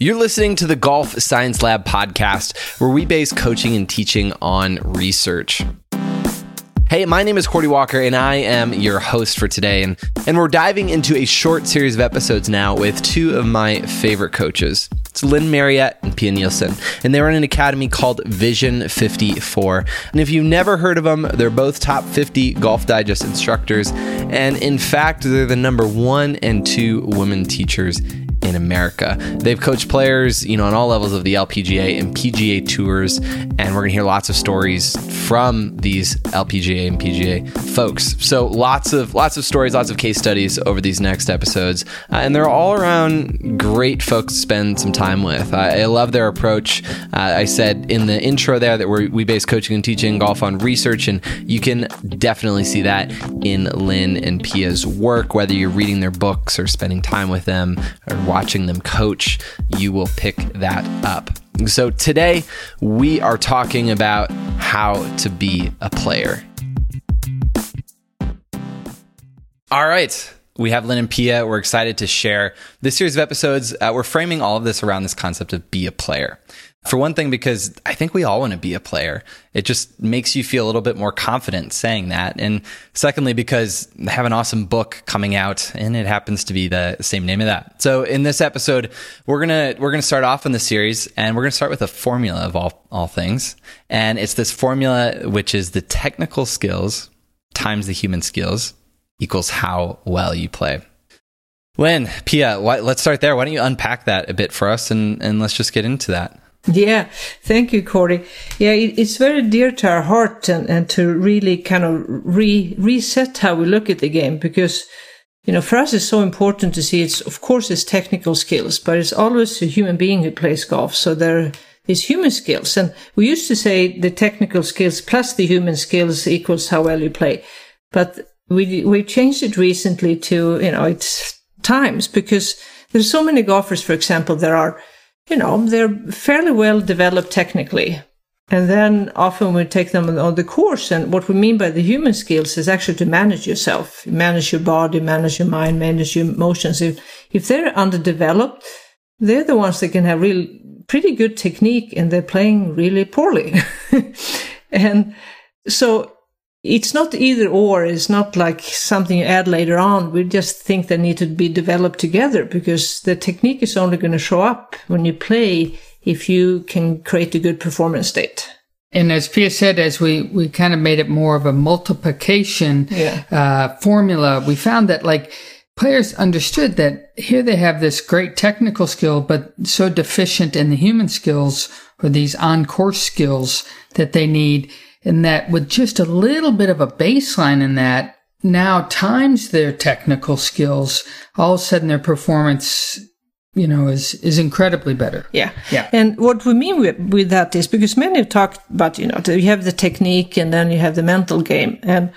You're listening to the Golf Science Lab podcast, where we base coaching and teaching on research. Hey, my name is Cordie Walker, and I am your host for today. And, and we're diving into a short series of episodes now with two of my favorite coaches. It's Lynn Marriott and Pia Nilsson, and they run an academy called Vision 54. And if you've never heard of them, they're both top 50 Golf Digest instructors. And in fact, they're the number one and two women teachers in America. They've coached players, you know, on all levels of the LPGA and PGA tours, and we're going to hear lots of stories from these LPGA and PGA folks. So lots of lots of stories, lots of case studies over these next episodes, uh, and they're all around great folks to spend some time with. I, I love their approach. Uh, I said in the intro there that we base coaching and teaching golf on research, and you can definitely see that in Lynn and Pia's work, whether you're reading their books or spending time with them or watching them coach, you will pick that up. So today we are talking about how to be a player. All right. We have Lynn and Pia. We're excited to share this series of episodes. Uh, we're framing all of this around this concept of be a player. For one thing, because I think we all want to be a player. It just makes you feel a little bit more confident saying that. And secondly, because I have an awesome book coming out and it happens to be the same name of that. So in this episode, we're going to, we're going to start off in the series and we're going to start with a formula of all, all things. And it's this formula, which is the technical skills times the human skills equals how well you play. Lynn, Pia, why, let's start there. Why don't you unpack that a bit for us and, and let's just get into that. Yeah, thank you, Corey. Yeah, it, it's very dear to our heart and, and to really kind of re, reset how we look at the game because, you know, for us it's so important to see it's, of course, it's technical skills, but it's always a human being who plays golf. So there is human skills. And we used to say the technical skills plus the human skills equals how well you play. But we, we changed it recently to, you know, it's times because there's so many golfers, for example, there are you know, they're fairly well developed technically. And then often we take them on the course. And what we mean by the human skills is actually to manage yourself, manage your body, manage your mind, manage your emotions. If, if they're underdeveloped, they're the ones that can have real, pretty good technique and they're playing really poorly. and so it's not either or. It's not like something you add later on. We just think they need to be developed together because the technique is only going to show up when you play if you can create a good performance state. And as Pia said, as we, we kind of made it more of a multiplication yeah. uh, formula, we found that like players understood that here they have this great technical skill, but so deficient in the human skills or these on course skills that they need and that with just a little bit of a baseline in that, now times their technical skills, all of a sudden their performance you know, is is incredibly better. Yeah, yeah. And what we mean with, with that is because many have talked about, you know, you have the technique and then you have the mental game. And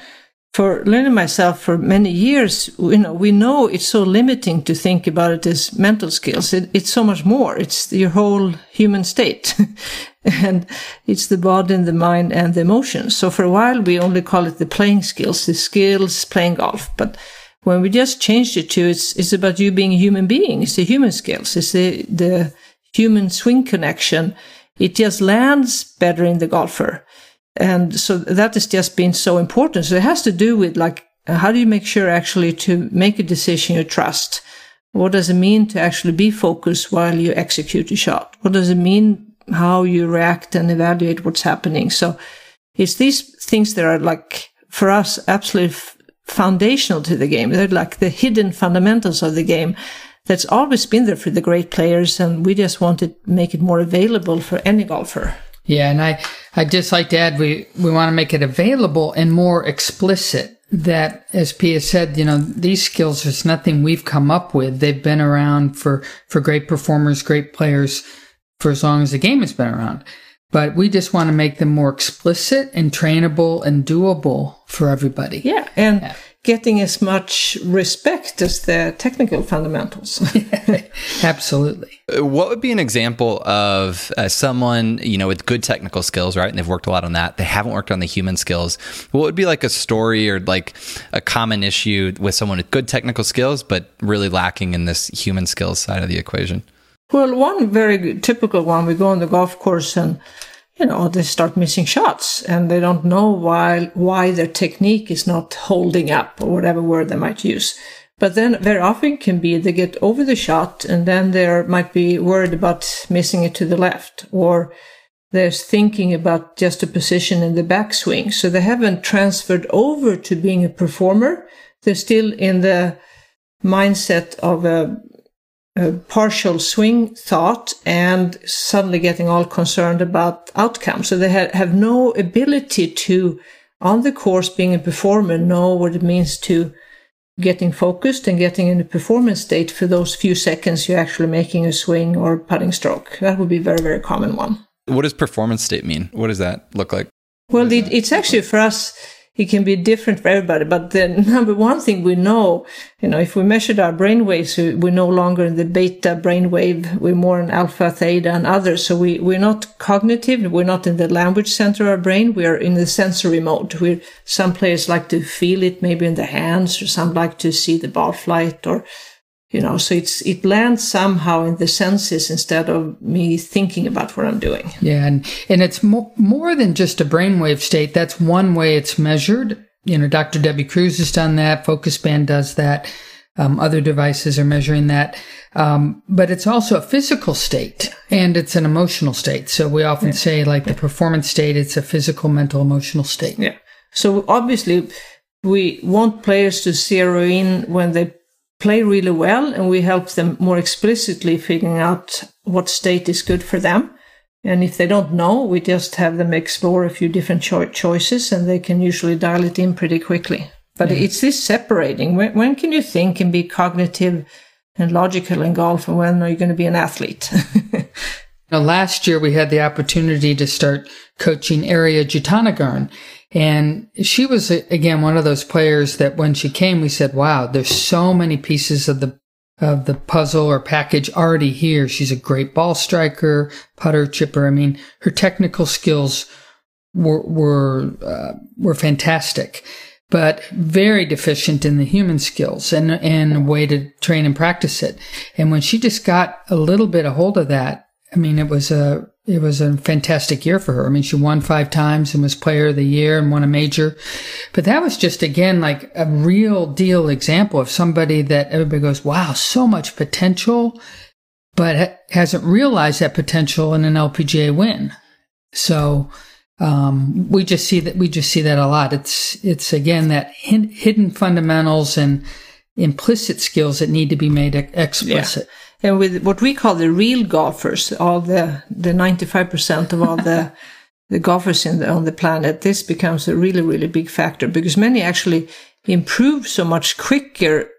for learning myself for many years, you know, we know it's so limiting to think about it as mental skills. It, it's so much more. It's your whole human state. and it's the body and the mind and the emotions. So for a while, we only call it the playing skills, the skills playing golf. But when we just changed it to it's, it's about you being a human being. It's the human skills. It's the, the human swing connection. It just lands better in the golfer. And so that has just been so important. So it has to do with like, how do you make sure actually to make a decision you trust? What does it mean to actually be focused while you execute a shot? What does it mean how you react and evaluate what's happening? So it's these things that are like, for us, absolutely f- foundational to the game. They're like the hidden fundamentals of the game that's always been there for the great players. And we just want to make it more available for any golfer. Yeah, and I I just like to add we we want to make it available and more explicit. That, as Pia said, you know, these skills is nothing we've come up with. They've been around for for great performers, great players, for as long as the game has been around. But we just want to make them more explicit and trainable and doable for everybody. Yeah, and. Yeah getting as much respect as the technical fundamentals. Absolutely. Uh, what would be an example of uh, someone, you know, with good technical skills, right? And they've worked a lot on that. They haven't worked on the human skills. What would be like a story or like a common issue with someone with good technical skills, but really lacking in this human skills side of the equation? Well, one very typical one, we go on the golf course and, you know, they start missing shots and they don't know why, why their technique is not holding up or whatever word they might use. But then very often can be they get over the shot and then they might be worried about missing it to the left or they're thinking about just a position in the backswing. So they haven't transferred over to being a performer. They're still in the mindset of a, a partial swing thought and suddenly getting all concerned about outcome. So they ha- have no ability to, on the course, being a performer, know what it means to getting focused and getting in a performance state for those few seconds you're actually making a swing or putting stroke. That would be a very, very common one. What does performance state mean? What does that look like? Well, it, it's actually for us, it can be different for everybody. But the number one thing we know, you know, if we measured our brain waves, we're no longer in the beta brain wave. We're more in alpha, theta, and others. So we, we're not cognitive. We're not in the language center of our brain. We're in the sensory mode. We're, some players like to feel it maybe in the hands or some like to see the ball flight or you know so it's it lands somehow in the senses instead of me thinking about what i'm doing. Yeah and and it's mo- more than just a brainwave state. That's one way it's measured. You know dr Debbie Crews has done that. Focus band does that. Um, other devices are measuring that. Um, but it's also a physical state and it's an emotional state. So we often yeah. say like the performance state it's a physical mental emotional state. Yeah. So obviously we want players to zero in when they play really well and we help them more explicitly figuring out what state is good for them. And if they don't know, we just have them explore a few different cho- choices and they can usually dial it in pretty quickly. But yeah. it's this separating. When, when, can you think and be cognitive and logical in golf and when are you going to be an athlete? now, last year we had the opportunity to start coaching Ariya Jutanugarn and she was, again, one of those players that when she came, we said, wow, there's so many pieces of the, of the puzzle or package already here. She's a great ball striker, putter, chipper. I mean, her technical skills were, were, uh, were fantastic, but very deficient in the human skills and, and a way to train and practice it. And when she just got a little bit of hold of that, I mean, it was a, it was a fantastic year for her. I mean, she won five times and was player of the year and won a major. But that was just again like a real deal example of somebody that everybody goes, wow, so much potential, but hasn't realized that potential in an LPGA win. So, um, we just see that, we just see that a lot. It's, it's again that hidden fundamentals and implicit skills that need to be made explicit. Yeah and with what we call the real golfers, all the the ninety five percent of all the the golfers in the, on the planet, this becomes a really really big factor because many actually improve so much quicker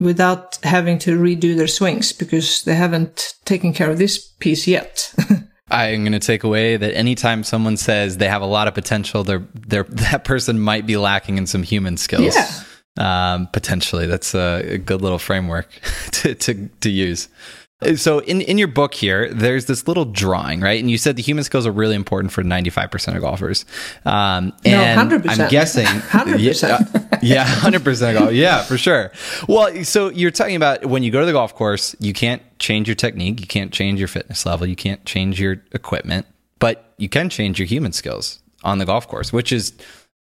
without having to redo their swings because they haven't taken care of this piece yet. I'm going to take away that anytime someone says they have a lot of potential, they're, they're, that person might be lacking in some human skills. Yeah um, potentially. That's a, a, good little framework to, to, to use. So in, in your book here, there's this little drawing, right? And you said the human skills are really important for 95% of golfers. Um, and no, 100%. I'm guessing 100%. Yeah, yeah 100% golf. Yeah, for sure. Well, so you're talking about when you go to the golf course, you can't change your technique. You can't change your fitness level. You can't change your equipment, but you can change your human skills on the golf course, which is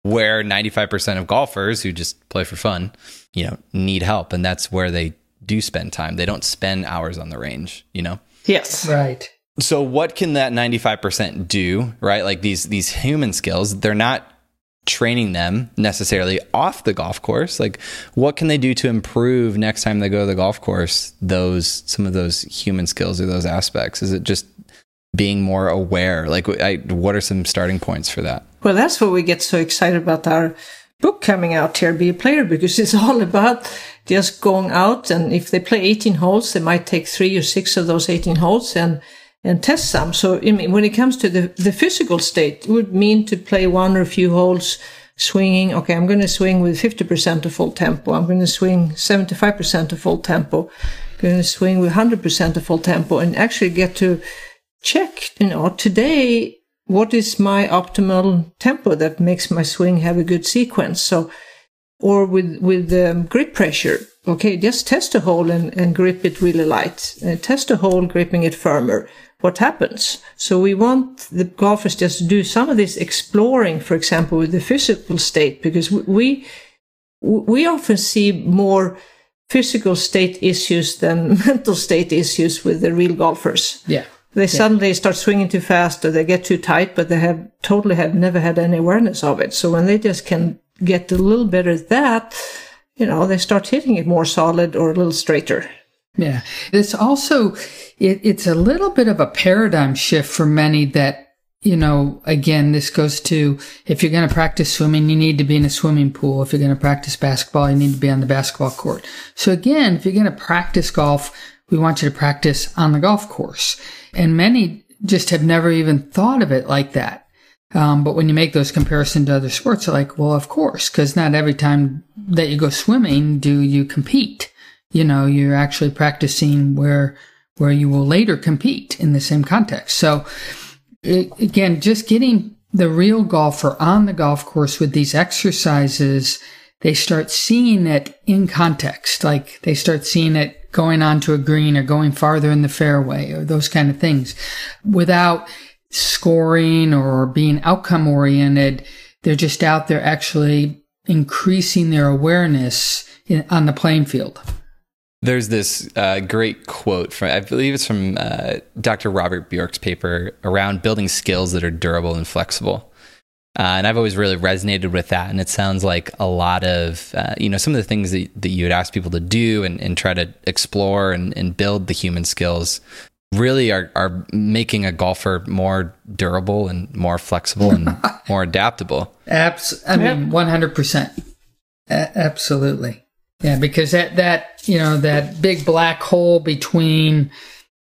where 95% of golfers who just play for fun, you know, need help. And that's where they do spend time. They don't spend hours on the range, you know? Yes. Right. So what can that 95% do, right? Like these these human skills, they're not training them necessarily off the golf course. Like what can they do to improve next time they go to the golf course those some of those human skills or those aspects? Is it just being more aware? Like I, what are some starting points for that? Well, that's why we get so excited about our book coming out here, Be a Player, because it's all about just going out. And if they play 18 holes, they might take three or six of those 18 holes and, and test some. So I mean, when it comes to the, the physical state, it would mean to play one or a few holes swinging. Okay, I'm going to swing with 50% of full tempo. I'm going to swing 75% of full tempo. I'm going to swing with 100% of full tempo and actually get to check, you know, today what is my optimal tempo that makes my swing have a good sequence? So, or with with um, grip pressure, okay, just test a hole and, and grip it really light. Uh, test a hole, gripping it firmer. What happens? So we want the golfers just to do some of this exploring, for example, with the physical state, because we, we often see more physical state issues than mental state issues with the real golfers. Yeah. They yeah. suddenly start swinging too fast or they get too tight, but they have totally have never had any awareness of it. So when they just can get a little better at that, you know, they start hitting it more solid or a little straighter. Yeah. It's also, it, it's a little bit of a paradigm shift for many that you know, again, this goes to if you're going to practice swimming, you need to be in a swimming pool. If you're going to practice basketball, you need to be on the basketball court. So again, if you're going to practice golf, we want you to practice on the golf course. And many just have never even thought of it like that. Um, but when you make those comparisons to other sports, like, well, of course, because not every time that you go swimming do you compete. You know, you're actually practicing where where you will later compete in the same context. So again, just getting the real golfer on the golf course with these exercises, they start seeing it in context. Like they start seeing it going onto a green or going farther in the fairway or those kind of things without scoring or being outcome oriented. They're just out there actually increasing their awareness in, on the playing field. There's this uh, great quote from, I believe it's from uh, Dr. Robert Bjork's paper around building skills that are durable and flexible. Uh, and I've always really resonated with that. And it sounds like a lot of, uh, you know, some of the things that, that you would ask people to do and, and try to explore and, and build the human skills really are, are making a golfer more durable and more flexible and more adaptable. Abs- I mean, 100%. A- absolutely. Yeah, because that that you know that big black hole between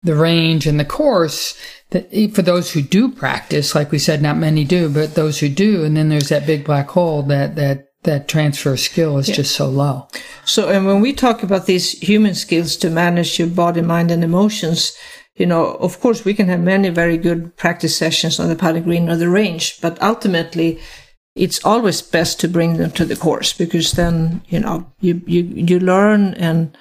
the range and the course that for those who do practice, like we said, not many do, but those who do, and then there's that big black hole that that that transfer skill is yeah. just so low. So, and when we talk about these human skills to manage your body, mind, and emotions, you know, of course, we can have many very good practice sessions on the putting green or the range, but ultimately, it's always best to bring them to the course because then you know you you you learn and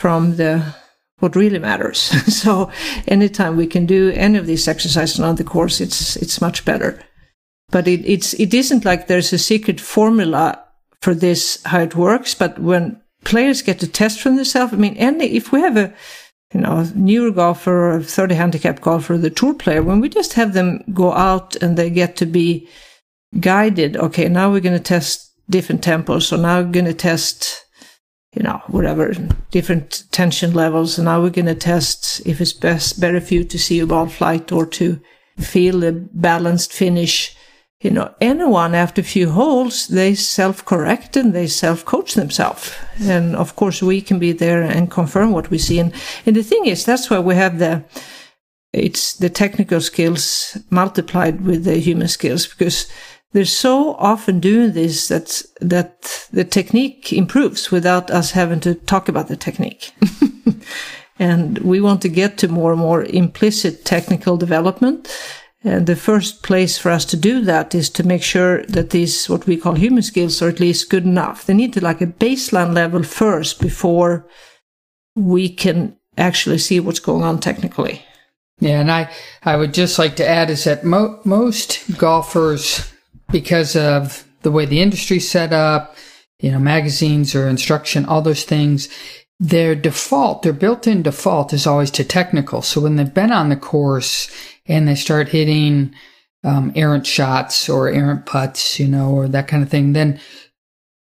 from the what really matters. so anytime we can do any of these exercises on the course, it's it's much better. But it, it's it isn't like there's a secret formula for this how it works. But when players get to test for themselves, I mean, any if we have a you know newer golfer, or 30 handicap golfer, the tour player, when we just have them go out and they get to be guided. Okay, now we're going to test different tempos. So now we're going to test, you know, whatever, different tension levels. And now we're going to test if it's best, better for you to see a ball flight or to feel a balanced finish. You know, anyone after a few holes, they self correct and they self coach themselves. And of course, we can be there and confirm what we see. And, and the thing is, that's why we have the, it's the technical skills multiplied with the human skills because they're so often doing this that that the technique improves without us having to talk about the technique. and we want to get to more and more implicit technical development. And the first place for us to do that is to make sure that these, what we call human skills, are at least good enough. They need to like a baseline level first before we can actually see what's going on technically. Yeah, and I, I would just like to add is that mo- most golfers because of the way the industry's set up, you know, magazines or instruction, all those things, their default, their built-in default is always to technical. So when they've been on the course and they start hitting um, errant shots or errant putts, you know, or that kind of thing, then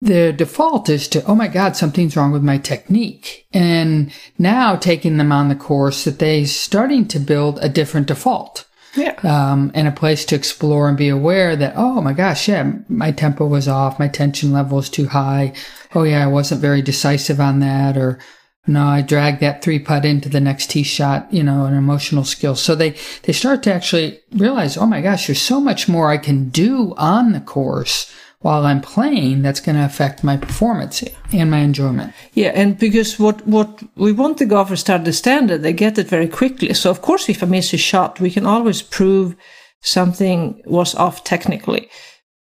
their default is to, oh my God, something's wrong with my technique. And now taking them on the course that they starting to build a different default yeah. Um, and a place to explore and be aware that, oh my gosh, yeah, my tempo was off. My tension level was too high. Oh yeah, I wasn't very decisive on that. Or no, I dragged that three putt into the next tee shot, you know, an emotional skill. So they, they start to actually realize, oh my gosh, there's so much more I can do on the course while I'm playing that's going to affect my performance and my enjoyment. Yeah, and because what what we want the golfers to understand that they get it very quickly. So of course, if I miss a shot, we can always prove something was off technically.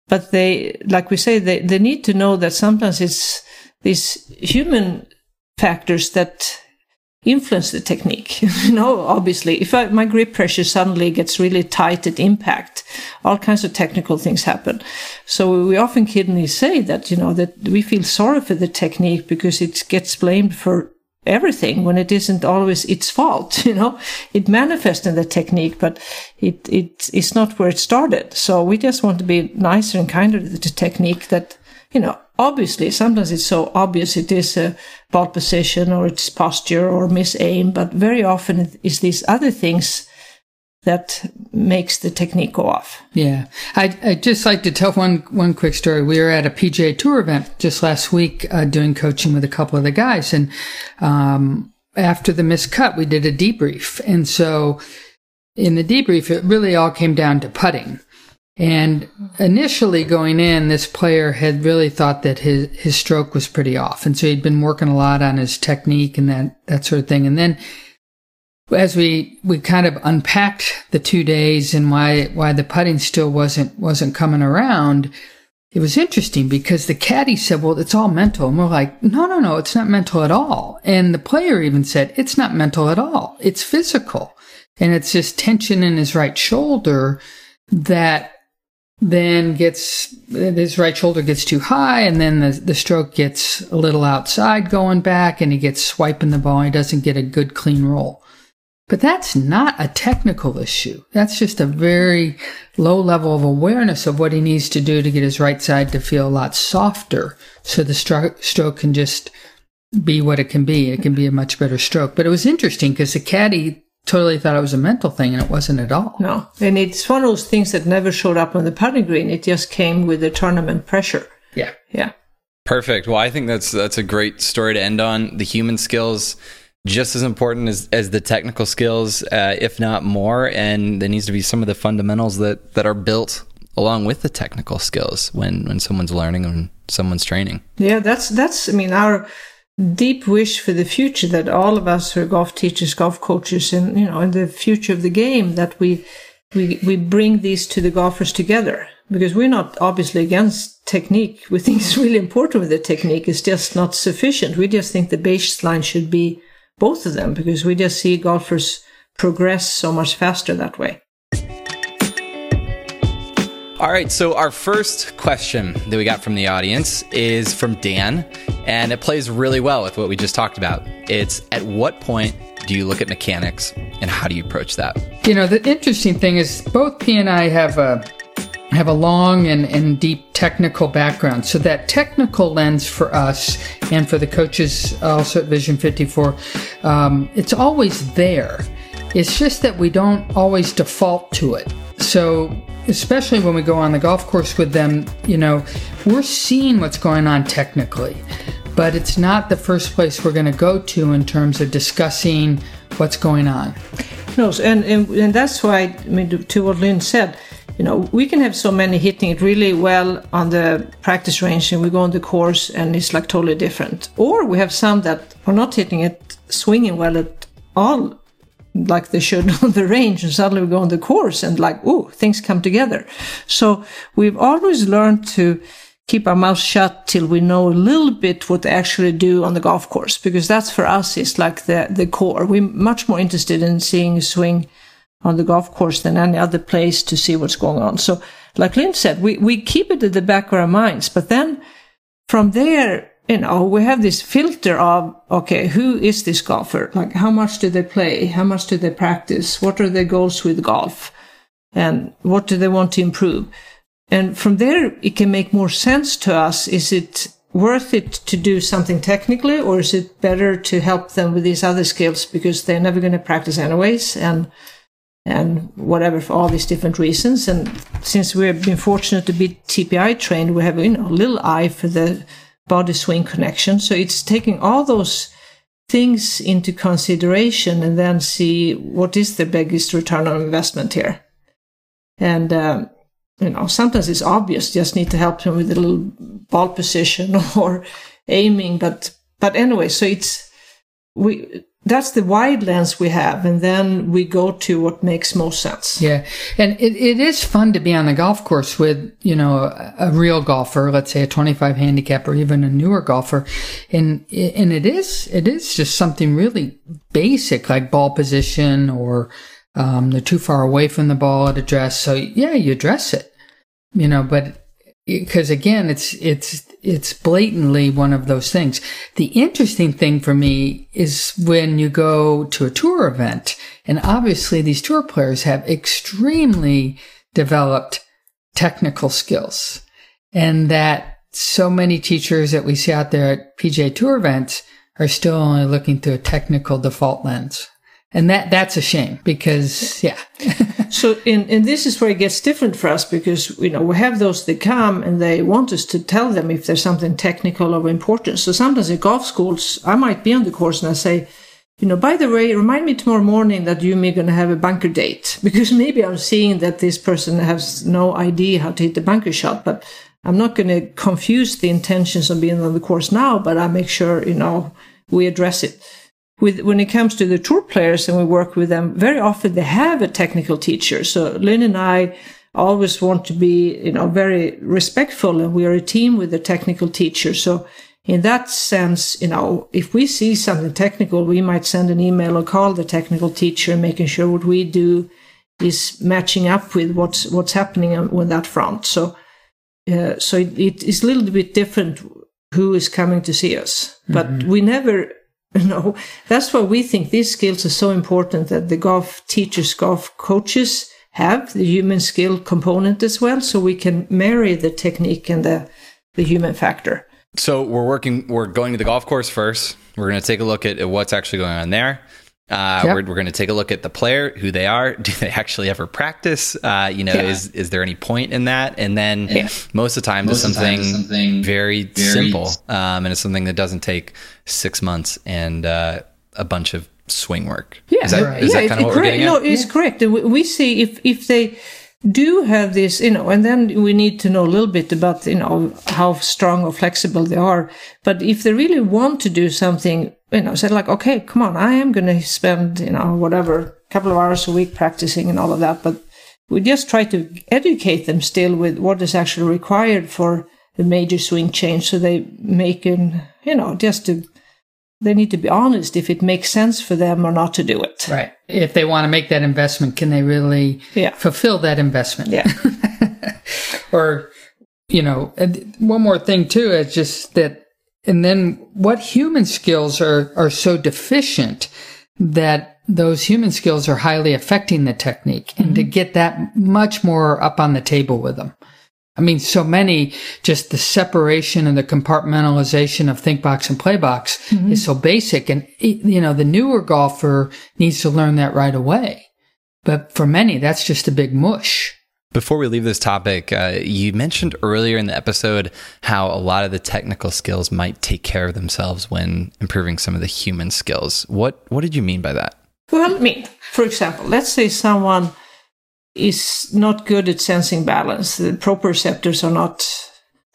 But they, like we say, they, they need to know that sometimes it's these human factors that influence the technique. you know, obviously, if I, my grip pressure suddenly gets really tight at impact, all kinds of technical things happen. So we often kiddingly say that, you know, that we feel sorry for the technique because it gets blamed for everything when it isn't always its fault. You know, it manifests in the technique, but it, it, it's not where it started. So we just want to be nicer and kinder to the technique that, you know, obviously sometimes it's so obvious it is a ball position or it's posture or miss aim, but very often it's these other things that makes the technique go off. Yeah. I, I'd just like to tell one, one quick story. We were at a PGA Tour event just last week uh, doing coaching with a couple of the guys. And um, after the missed cut, we did a debrief. And so in the debrief, it really all came down to putting. And initially going in, this player had really thought that his, his stroke was pretty off. And so he'd been working a lot on his technique and that, that sort of thing. And then as we we kind of unpacked the two days and why why the putting still wasn't wasn't coming around, it was interesting because the caddy said, "Well, it's all mental," and we're like, "No, no, no, it's not mental at all." And the player even said, "It's not mental at all. It's physical, and it's this tension in his right shoulder that." Then gets his right shoulder gets too high, and then the the stroke gets a little outside going back, and he gets swiping the ball. and He doesn't get a good clean roll. But that's not a technical issue. That's just a very low level of awareness of what he needs to do to get his right side to feel a lot softer so the stroke, stroke can just be what it can be. It can be a much better stroke. But it was interesting because the caddy totally thought it was a mental thing and it wasn't at all. No. And it's one of those things that never showed up on the putting green. It just came with the tournament pressure. Yeah. Yeah. Perfect. Well, I think that's that's a great story to end on. The human skills just as important as, as the technical skills, uh, if not more. And there needs to be some of the fundamentals that, that are built along with the technical skills when, when someone's learning and someone's training. Yeah, that's, that's, I mean, our deep wish for the future that all of us who are golf teachers, golf coaches, and, you know, in the future of the game, that we, we, we bring these to the golfers together because we're not obviously against technique. We think it's really important with the technique. It's just not sufficient. We just think the baseline should be both of them because we just see golfers progress so much faster that way. All right, so our first question that we got from the audience is from Dan, and it plays really well with what we just talked about. It's at what point do you look at mechanics and how do you approach that? You know, the interesting thing is both P and I have a have a long and, and deep technical background. So that technical lens for us and for the coaches also at Vision 54, um, it's always there. It's just that we don't always default to it. So especially when we go on the golf course with them, you know, we're seeing what's going on technically, but it's not the first place we're going to go to in terms of discussing what's going on. No, and, and, and that's why, I mean, to what Lynn said, you know, we can have so many hitting it really well on the practice range and we go on the course and it's like totally different. Or we have some that are not hitting it, swinging well at all like they should on the range and suddenly we go on the course and like, oh, things come together. So we've always learned to keep our mouth shut till we know a little bit what they actually do on the golf course because that's for us is like the, the core. We're much more interested in seeing a swing on the golf course than any other place to see what's going on. So, like Lynn said, we, we keep it at the back of our minds, but then from there, you know, we have this filter of, okay, who is this golfer? Like, how much do they play? How much do they practice? What are their goals with golf? And what do they want to improve? And from there, it can make more sense to us. Is it worth it to do something technically, or is it better to help them with these other skills because they're never going to practice anyways? And and whatever for all these different reasons. And since we've been fortunate to be TPI trained, we have you know, a little eye for the body swing connection. So it's taking all those things into consideration and then see what is the biggest return on investment here. And, um, you know, sometimes it's obvious, just need to help them with a little ball position or aiming. But, but anyway, so it's, we, that's the wide lens we have and then we go to what makes most sense. Yeah. And it, it is fun to be on the golf course with you know a, a, real golfer let's say a 25 handicap or even a newer golfer. And and it is it is just something really basic like ball position or um, they're too far away from the ball at address so yeah you address it you know but because again, it's, it's, it's blatantly one of those things. The interesting thing for me is when you go to a tour event and obviously these tour players have extremely developed technical skills and that so many teachers that we see out there at PGA tour events are still only looking through a technical default lens and that that's a shame because yeah. So and, and this is where it gets different for us because you know we have those that come and they want us to tell them if there's something technical or important. So sometimes at golf schools i might be on the course and i say you know by the way remind me tomorrow morning that you and me are going to have a bunker date. Because maybe i'm seeing that this person has no idea how to hit the bunker shot but i'm not going to confuse the intentions of being on the course now but i make sure you know we address it with when it comes to the tour players and we work with them, very often they have a technical teacher. So Lynn and I always want to be, you know, very respectful and we are a team with a technical teacher. So in that sense, you know, if we see something technical, we might send an email or call the technical teacher, making sure what we do is matching up with what's what's happening on, that front. So, uh, so it, it is a little bit different who is coming to see us, but mm-hmm. we never you know, that's why we think these skills are so important that the golf teachers, golf coaches have the human skill component as well. So we can marry the technique and the, the human factor. So we're working, we're going to the golf course first. We're going to take a look at, at what's actually going on there. Uh, yep. We're, we're going to take a look at the player, who they are. Do they actually ever practice? Uh, you know, yeah. is is there any point in that? And then yeah. most of the time, most it's something, something very, very, simple, um, and it's something that doesn't take six months and uh, a bunch of swing work. Yeah, is that, right. is yeah, that kind of what correct. we're getting at? No, it's yeah. correct. We see if if they do have this, you know, and then we need to know a little bit about, you know, how strong or flexible they are. But if they really want to do something, you know, say like, okay, come on, I am going to spend, you know, whatever, a couple of hours a week practicing and all of that. But we just try to educate them still with what is actually required for the major swing change. So they make an, you know, just to they need to be honest if it makes sense for them or not to do it. Right. If they want to make that investment, can they really yeah. fulfill that investment? Yeah. or, you know, one more thing too is just that, and then what human skills are, are so deficient that those human skills are highly affecting the technique and mm-hmm. to get that much more up on the table with them. I mean, so many, just the separation and the compartmentalization of think box and play box mm-hmm. is so basic. And, you know, the newer golfer needs to learn that right away. But for many, that's just a big mush. Before we leave this topic, uh, you mentioned earlier in the episode how a lot of the technical skills might take care of themselves when improving some of the human skills. What what did you mean by that? Well, I mean, for example, let's say someone is not good at sensing balance. The proprioceptors are not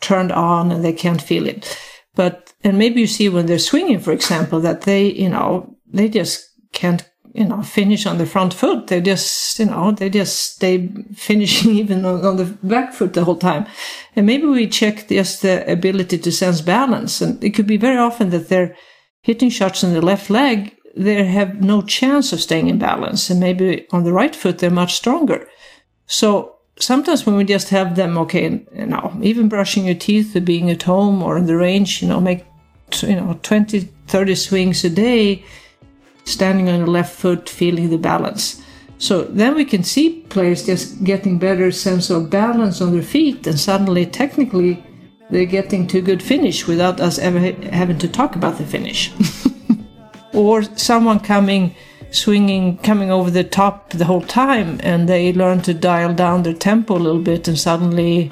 turned on and they can't feel it. But, and maybe you see when they're swinging, for example, that they, you know, they just can't, you know, finish on the front foot. They just, you know, they just stay finishing even on, on the back foot the whole time. And maybe we check just the ability to sense balance. And it could be very often that they're hitting shots on the left leg they have no chance of staying in balance. And maybe on the right foot, they're much stronger. So sometimes when we just have them, okay, know, even brushing your teeth or being at home or in the range, you know, make, you know, 20, 30 swings a day, standing on the left foot, feeling the balance. So then we can see players just getting better sense of balance on their feet, and suddenly, technically, they're getting to a good finish without us ever having to talk about the finish. or someone coming swinging coming over the top the whole time and they learn to dial down their tempo a little bit and suddenly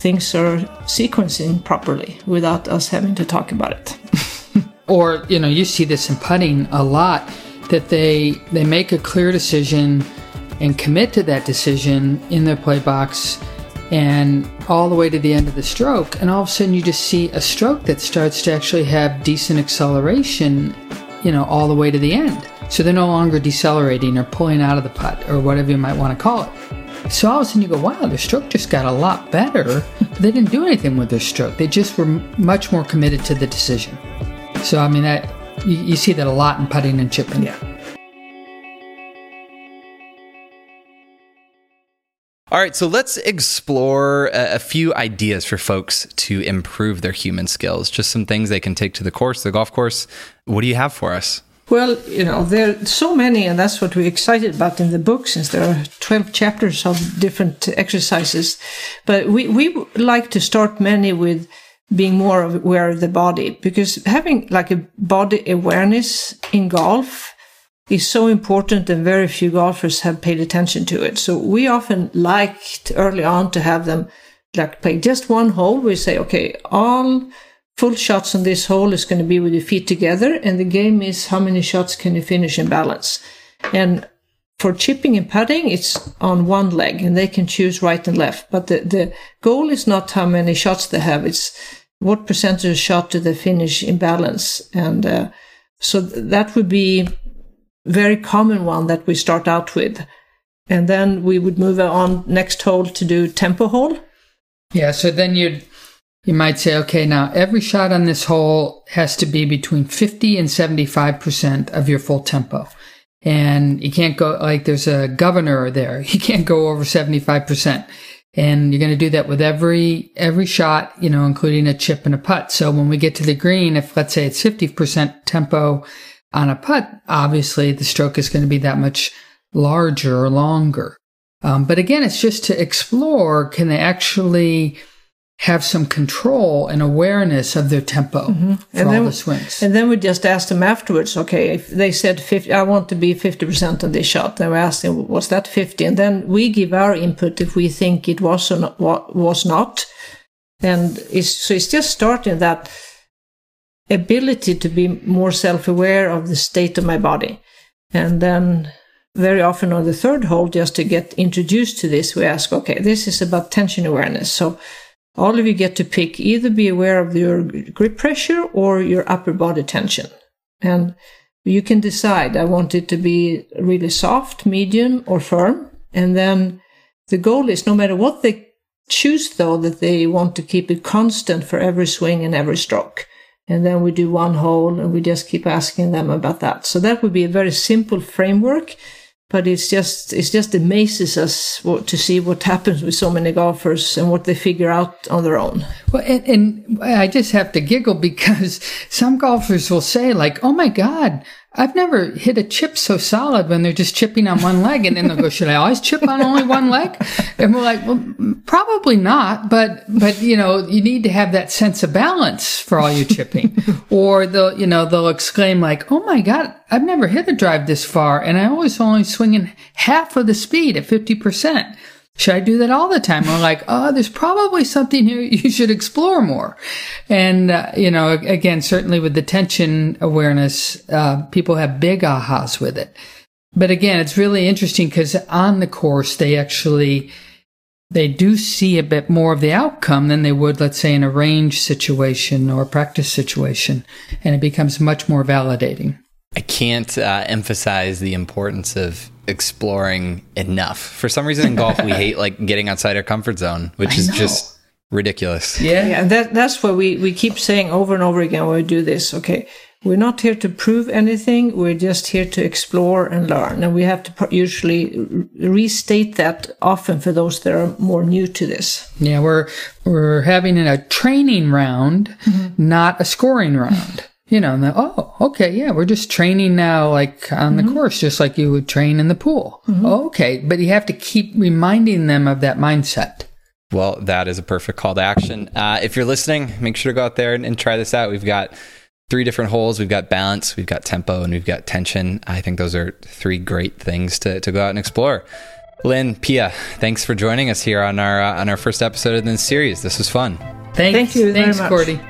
things are sequencing properly without us having to talk about it. Or you know you see this in putting a lot that they they make a clear decision and commit to that decision in their play box and all the way to the end of the stroke and all of a sudden you just see a stroke that starts to actually have decent acceleration you know, all the way to the end. So they're no longer decelerating or pulling out of the putt or whatever you might want to call it. So all of a sudden you go, wow, their stroke just got a lot better. they didn't do anything with their stroke. They just were much more committed to the decision. So, I mean, that you, you see that a lot in putting and chipping. Yeah. All right, so let's explore a, a, few ideas for folks to improve their human skills. Just some things they can take to the course, the golf course. What do you have for us? Well, you know, there are so many, and that's what we're excited about in the book, since there are 12 chapters of different exercises. But we, we like to start many with being more aware of the body, because having like a body awareness in golf is so important and very few golfers have paid attention to it. So we often liked early on to have them like play just one hole. We say, okay, all full shots on this hole is going to be with your feet together. And the game is how many shots can you finish in balance? And for chipping and putting, it's on one leg and they can choose right and left. But the, the goal is not how many shots they have. It's what percentage of shot do they finish in balance? And, uh, so that would be very common one that we start out with. And then we would move on next hole to do tempo hole. Yeah, so then you'd you might say, okay, now every shot on this hole has to be between 50 and 75% of your full tempo. And you can't go like there's a governor there. You can't go over 75%. And you're going to do that with every, every shot, you know, including a chip and a putt. So when we get to the green, if let's say it's 50% tempo on a putt, obviously the stroke is going to be that much larger or longer. Um, but again, it's just to explore can they actually have some control and awareness of their tempo mm-hmm. for and all then, the swings. And then we just asked them afterwards, okay, if they said 50, I want to be 50% of this shot. Then we asked them, was that 50? And then we give our input if we think it was or not, was not. And it's, so it's just starting that ability to be more self-aware of the state of my body. And then very often on the third hole, just to get introduced to this, we ask, okay, this is about tension awareness. So all of you get to pick either be aware of your grip pressure or your upper body tension. And you can decide, I want it to be really soft, medium, or firm. And then the goal is no matter what they choose, though, that they want to keep it constant for every swing and every stroke and then we do one hole and we just keep asking them about that. So that would be a very simple framework, but it's just it's just amazes us to see what happens with so many golfers and what they figure out on their own. Well, and, and I just have to giggle because some golfers will say like, "Oh my God." I've never hit a chip so solid when they're just chipping on one leg. And then they'll go, should I always chip on only one leg? And we're like, well, probably not. But, but, you know, you need to have that sense of balance for all your chipping. or they'll, you know, they'll exclaim like, oh my God, I've never hit a drive this far. And I always only swinging half of the speed at 50%. Should I do that all the time? We're like, oh, there's probably something here you should explore more. And, uh, you know, again, certainly with the tension awareness, uh, people have big ahas with it. But again, it's really interesting because on the course, they actually, they do see a bit more of the outcome than they would, let's say, in a range situation or a practice situation. And it becomes much more validating. I can't uh, emphasize the importance of exploring enough. For some reason in golf, we hate like getting outside our comfort zone, which is just ridiculous. Yeah, yeah. That, that's what we, we keep saying over and over again when we do this. Okay, we're not here to prove anything. We're just here to explore and learn. And we have to usually restate that often for those that are more new to this. Yeah, we're we're having a training round, mm-hmm. not a scoring round you know, and oh, okay, yeah, we're just training now, like on mm-hmm. the course, just like you would train in the pool. Mm-hmm. okay, but you have to keep reminding them of that mindset. Well, that is a perfect call to action. Uh, if you're listening, make sure to go out there and, and try this out. We've got three different holes. We've got balance, we've got tempo, and we've got tension. I think those are three great things to, to go out and explore. Lynn, Pia, thanks for joining us here on our uh, on our first episode of this series. This was fun. Thanks, Thank you. Thanks, Cordie.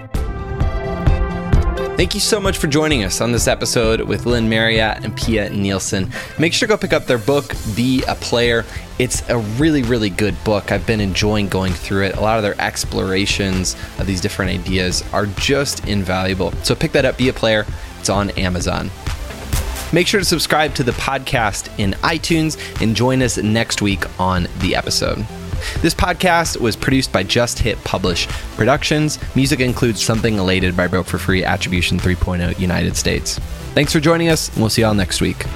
Thank you so much for joining us on this episode with Lynn Marriott and Pia Nilsson. Make sure to go pick up their book, Be a Player. It's a really, really good book. I've been enjoying going through it. A lot of their explorations of these different ideas are just invaluable. So pick that up, Be a Player. It's on Amazon. Make sure to subscribe to the podcast in iTunes and join us next week on the episode. This podcast was produced by Just Hit Publish Productions. Music includes Something Elated by Broke for Free Attribution 3.0 United States. Thanks for joining us, and we'll see y'all next week.